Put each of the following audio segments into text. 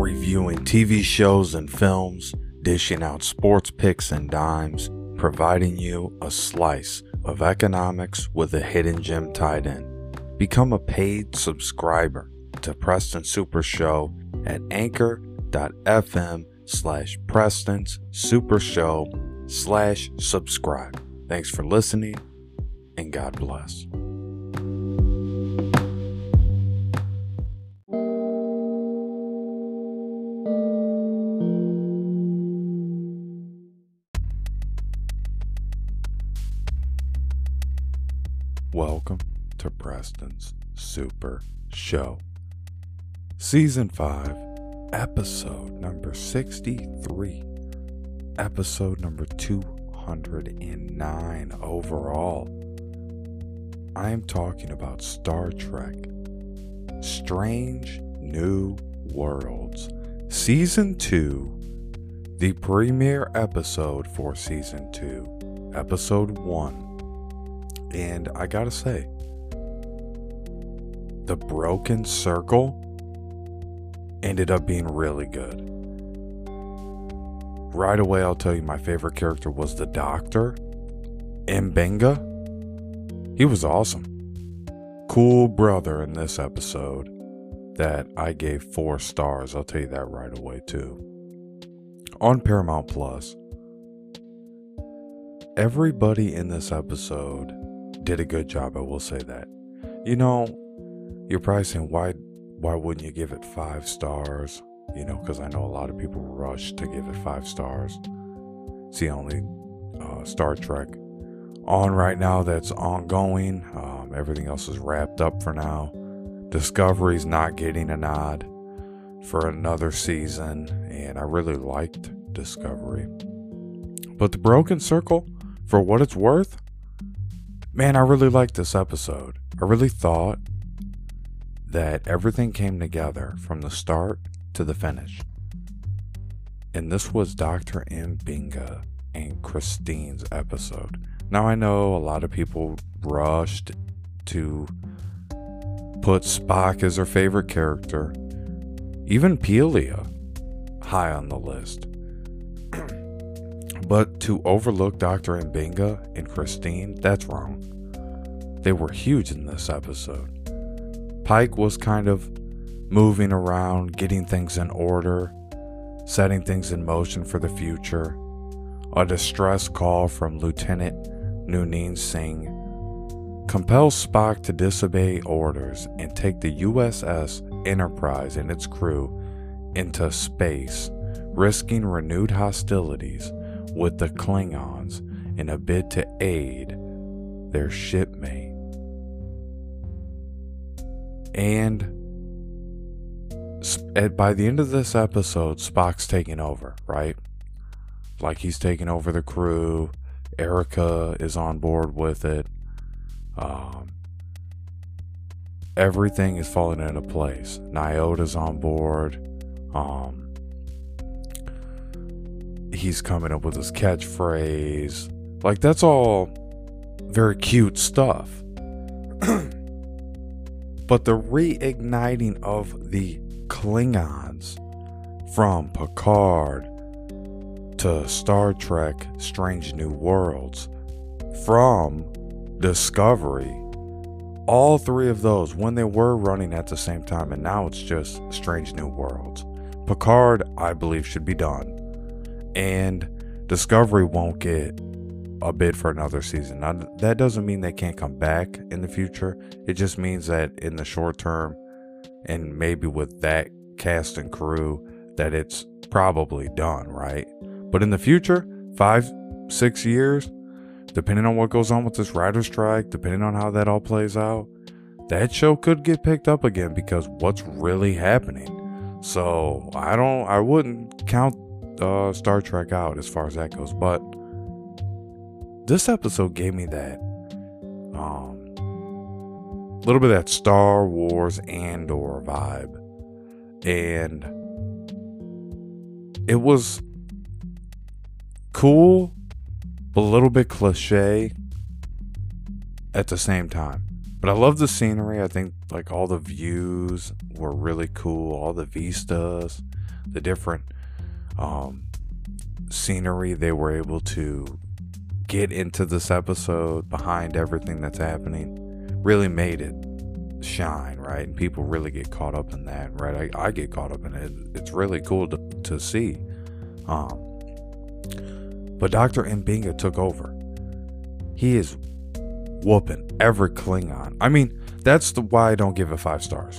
reviewing TV shows and films, dishing out sports picks and dimes, providing you a slice of economics with a hidden gem tied in. Become a paid subscriber to Preston Super Show at anchor.fm slash Preston's Super Show slash subscribe. Thanks for listening and God bless. Super Show. Season 5, episode number 63. Episode number 209 overall. I am talking about Star Trek Strange New Worlds, Season 2, the premiere episode for Season 2, Episode 1 and I gotta say, the broken circle ended up being really good. Right away, I'll tell you my favorite character was the doctor, M'Benga. He was awesome. Cool brother in this episode that I gave four stars. I'll tell you that right away, too. On Paramount Plus, everybody in this episode did a good job. I will say that. You know, you're probably saying why why wouldn't you give it five stars? You know, because I know a lot of people rush to give it five stars. It's the only uh, Star Trek on right now that's ongoing. Um, everything else is wrapped up for now. Discovery's not getting a nod for another season, and I really liked Discovery. But the Broken Circle, for what it's worth, Man, I really liked this episode. I really thought that everything came together from the start to the finish. And this was Dr. M'Benga and Christine's episode. Now, I know a lot of people rushed to put Spock as their favorite character, even Pelia high on the list. But to overlook Dr. M'Benga and Christine, that's wrong. They were huge in this episode. Pike was kind of moving around, getting things in order, setting things in motion for the future. A distress call from Lieutenant Noonien Singh compels Spock to disobey orders and take the USS Enterprise and its crew into space, risking renewed hostilities with the Klingons in a bid to aid their shipmate. And by the end of this episode, Spock's taking over, right? Like he's taking over the crew. Erica is on board with it. Um, everything is falling into place. Nyota's on board. Um, he's coming up with his catchphrase. Like, that's all very cute stuff. But the reigniting of the Klingons from Picard to Star Trek Strange New Worlds, from Discovery, all three of those, when they were running at the same time, and now it's just Strange New Worlds. Picard, I believe, should be done and Discovery won't get a bid for another season. Now, that doesn't mean they can't come back in the future. It just means that in the short term, and maybe with that cast and crew, that it's probably done, right? But in the future, five, six years, depending on what goes on with this writer strike, depending on how that all plays out, that show could get picked up again because what's really happening. So I don't, I wouldn't count uh, Star Trek out as far as that goes. But this episode gave me that um a little bit of that Star Wars Andor vibe. And it was cool, but a little bit cliche at the same time. But I love the scenery. I think like all the views were really cool, all the vistas the different um, scenery they were able to get into this episode behind everything that's happening really made it shine, right? And people really get caught up in that, right? I, I get caught up in it. It's really cool to, to see. Um, but Dr. M'Benga took over. He is whooping every Klingon. I mean, that's the why I don't give it five stars.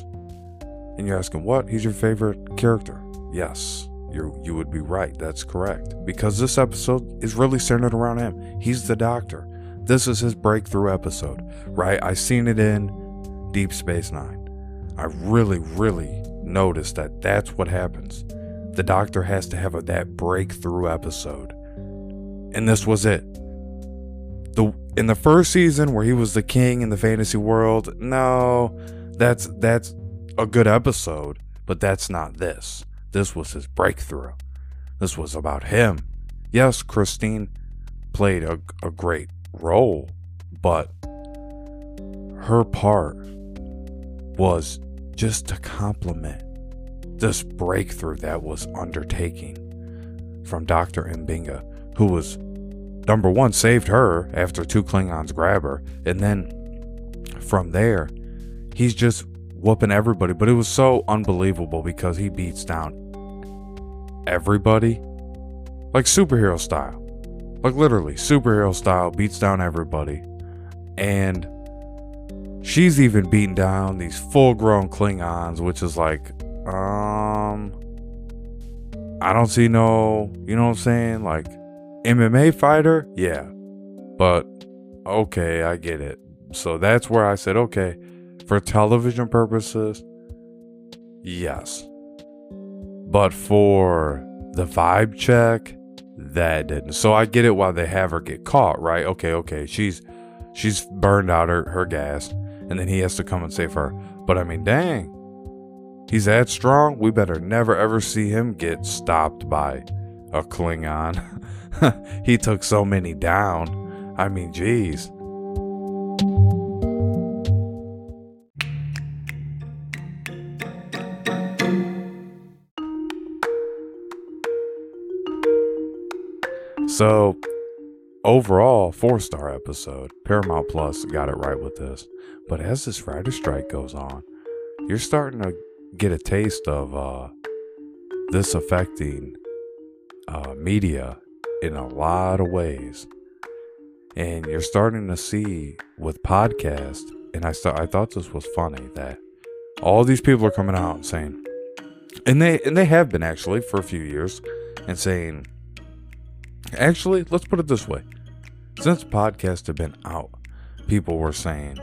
And you're asking, what? He's your favorite character? Yes, you you would be right. That's correct. Because this episode is really centered around him. He's the doctor. This is his breakthrough episode, right? I seen it in Deep Space Nine. I really, really noticed that that's what happens. The doctor has to have a, that breakthrough episode. And this was it. The in the first season where he was the king in the fantasy world, no, that's that's a good episode, but that's not this. This was his breakthrough. This was about him. Yes, Christine played a, a great role, but her part was just to complement this breakthrough that was undertaking from Dr. M'Benga, who was number one, saved her after two Klingons grab her, and then from there, he's just whooping everybody. But it was so unbelievable because he beats down everybody, like superhero style, like literally superhero style, beats down everybody, and she's even beating down these full-grown Klingons, which is like, um, I don't see no, you know what I'm saying, like MMA fighter, yeah, but okay, I get it. So that's where I said, okay, for television purposes, yes. But for the vibe check, that didn't. So I get it why they have her get caught, right? Okay, okay, she's she's burned out her, her gas, and then he has to come and save her. But I mean, dang, he's that strong. We better never ever see him get stopped by a Klingon. he took so many down. I mean, geez. So, overall, four star episode. Paramount Plus got it right with this. But as this writer strike goes on, you're starting to get a taste of uh, this affecting uh, media in a lot of ways. And you're starting to see with podcast, and I st- I thought this was funny that all these people are coming out and saying, and they and they have been actually for a few years, and saying, actually, let's put it this way: since podcasts have been out, people were saying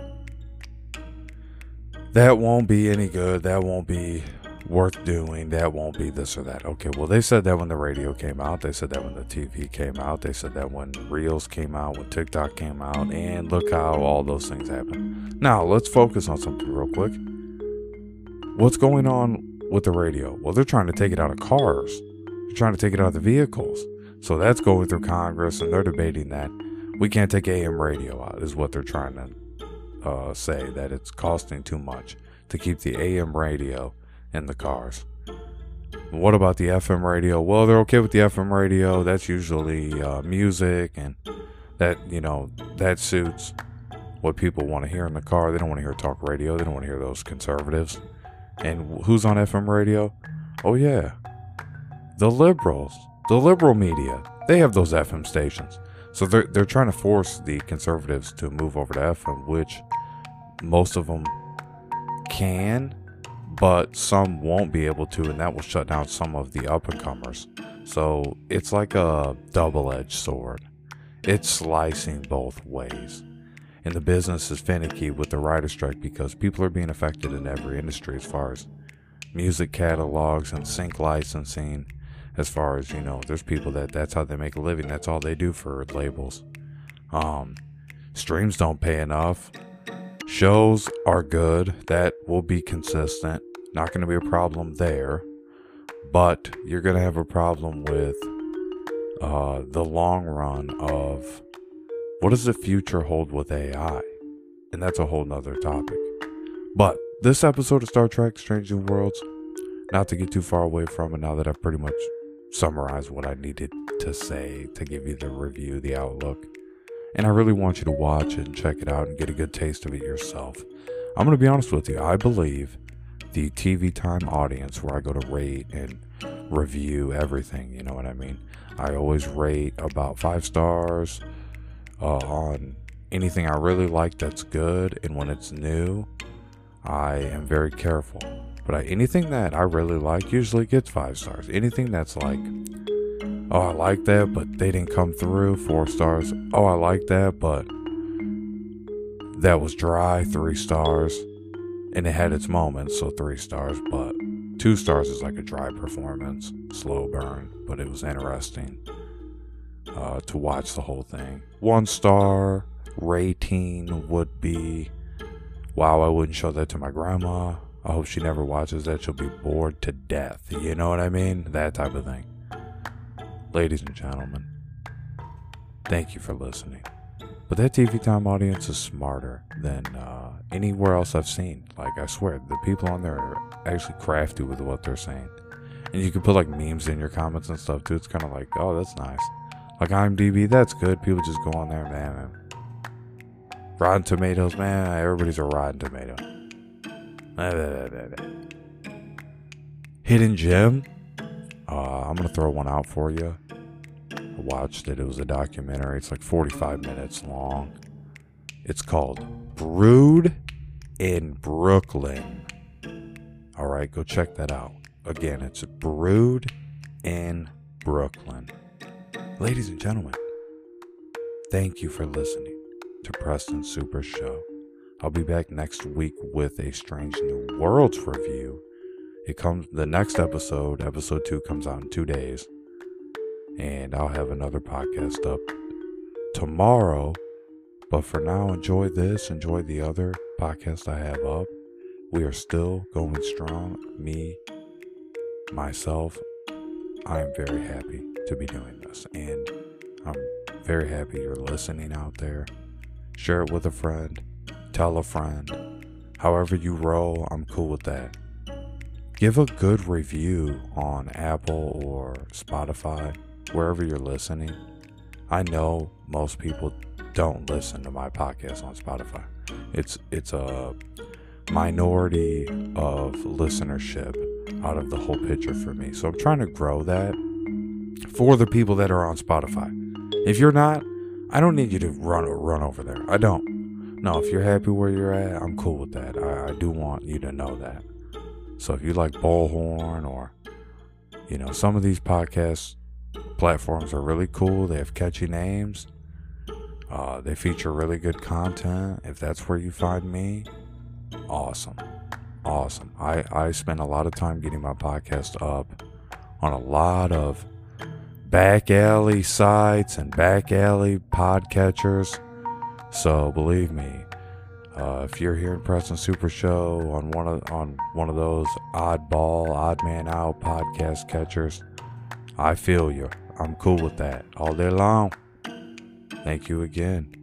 that won't be any good, that won't be worth doing. That won't be this or that. Okay, well, they said that when the radio came out. They said that when the TV came out. They said that when Reels came out, when TikTok came out. And look how all those things happened. Now, let's focus on something real quick. What's going on with the radio? Well, they're trying to take it out of cars, they're trying to take it out of the vehicles. So that's going through Congress, and they're debating that. We can't take AM radio out, is what they're trying to uh, say, that it's costing too much to keep the AM radio in the cars. What about the FM radio? Well, they're okay with the FM radio. That's usually uh, music, and that you know that suits what people want to hear in the car. They don't want to hear talk radio. They don't want to hear those conservatives. And who's on FM radio? Oh yeah, the liberals, the liberal media. They have those FM stations. So they're they're trying to force the conservatives to move over to FM, which most of them can but some won't be able to, and that will shut down some of the up and comers. So it's like a double edged sword, it's slicing both ways. And the business is finicky with the writer strike because people are being affected in every industry as far as music catalogs and sync licensing. As far as you know, there's people that that's how they make a living. That's all they do for labels. Um, streams don't pay enough. Shows are good. That will be consistent. Not going to be a problem there, but you're going to have a problem with uh, the long run of what does the future hold with AI? And that's a whole nother topic. But this episode of Star Trek Strange New Worlds, not to get too far away from it now that I've pretty much summarized what I needed to say to give you the review, the outlook. And I really want you to watch it and check it out and get a good taste of it yourself. I'm going to be honest with you. I believe the TV time audience, where I go to rate and review everything, you know what I mean? I always rate about five stars uh, on anything I really like that's good. And when it's new, I am very careful. But I, anything that I really like usually gets five stars. Anything that's like, oh, I like that, but they didn't come through, four stars. Oh, I like that, but that was dry, three stars. And it had its moments, so three stars, but two stars is like a dry performance, slow burn, but it was interesting uh, to watch the whole thing. One star rating would be wow, I wouldn't show that to my grandma. I hope she never watches that. She'll be bored to death. You know what I mean? That type of thing. Ladies and gentlemen, thank you for listening. But that TV time audience is smarter than uh, anywhere else I've seen. Like, I swear, the people on there are actually crafty with what they're saying. And you can put like memes in your comments and stuff too. It's kind of like, oh, that's nice. Like IMDb, that's good. People just go on there, man. man. Rotten Tomatoes, man. Everybody's a Rotten Tomato. Hidden Gem. Uh, I'm gonna throw one out for you. I watched it. It was a documentary. It's like 45 minutes long. It's called Brood in Brooklyn. All right, go check that out. Again, it's Brood in Brooklyn. Ladies and gentlemen, thank you for listening to Preston Super Show. I'll be back next week with a Strange New Worlds review. It comes the next episode, episode 2 comes out in 2 days. And I'll have another podcast up tomorrow. But for now, enjoy this, enjoy the other podcast I have up. We are still going strong. Me, myself, I am very happy to be doing this. And I'm very happy you're listening out there. Share it with a friend tell a friend. However, you roll, I'm cool with that. Give a good review on Apple or Spotify, wherever you're listening. I know most people don't listen to my podcast on Spotify. It's it's a minority of listenership out of the whole picture for me. So I'm trying to grow that for the people that are on Spotify. If you're not, I don't need you to run run over there. I don't. No, if you're happy where you're at, I'm cool with that. I, I do want you to know that. So if you like Bullhorn or, you know, some of these podcast platforms are really cool. They have catchy names. Uh, they feature really good content. If that's where you find me, awesome. Awesome. I, I spend a lot of time getting my podcast up on a lot of back alley sites and back alley podcatchers so believe me, uh, if you're hearing Preston Super Show on one of on one of those oddball, odd man out podcast catchers, I feel you. I'm cool with that all day long. Thank you again.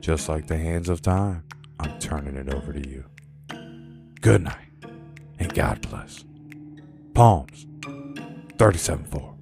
Just like the hands of time, I'm turning it over to you. Good night and God bless. Psalms 37 4.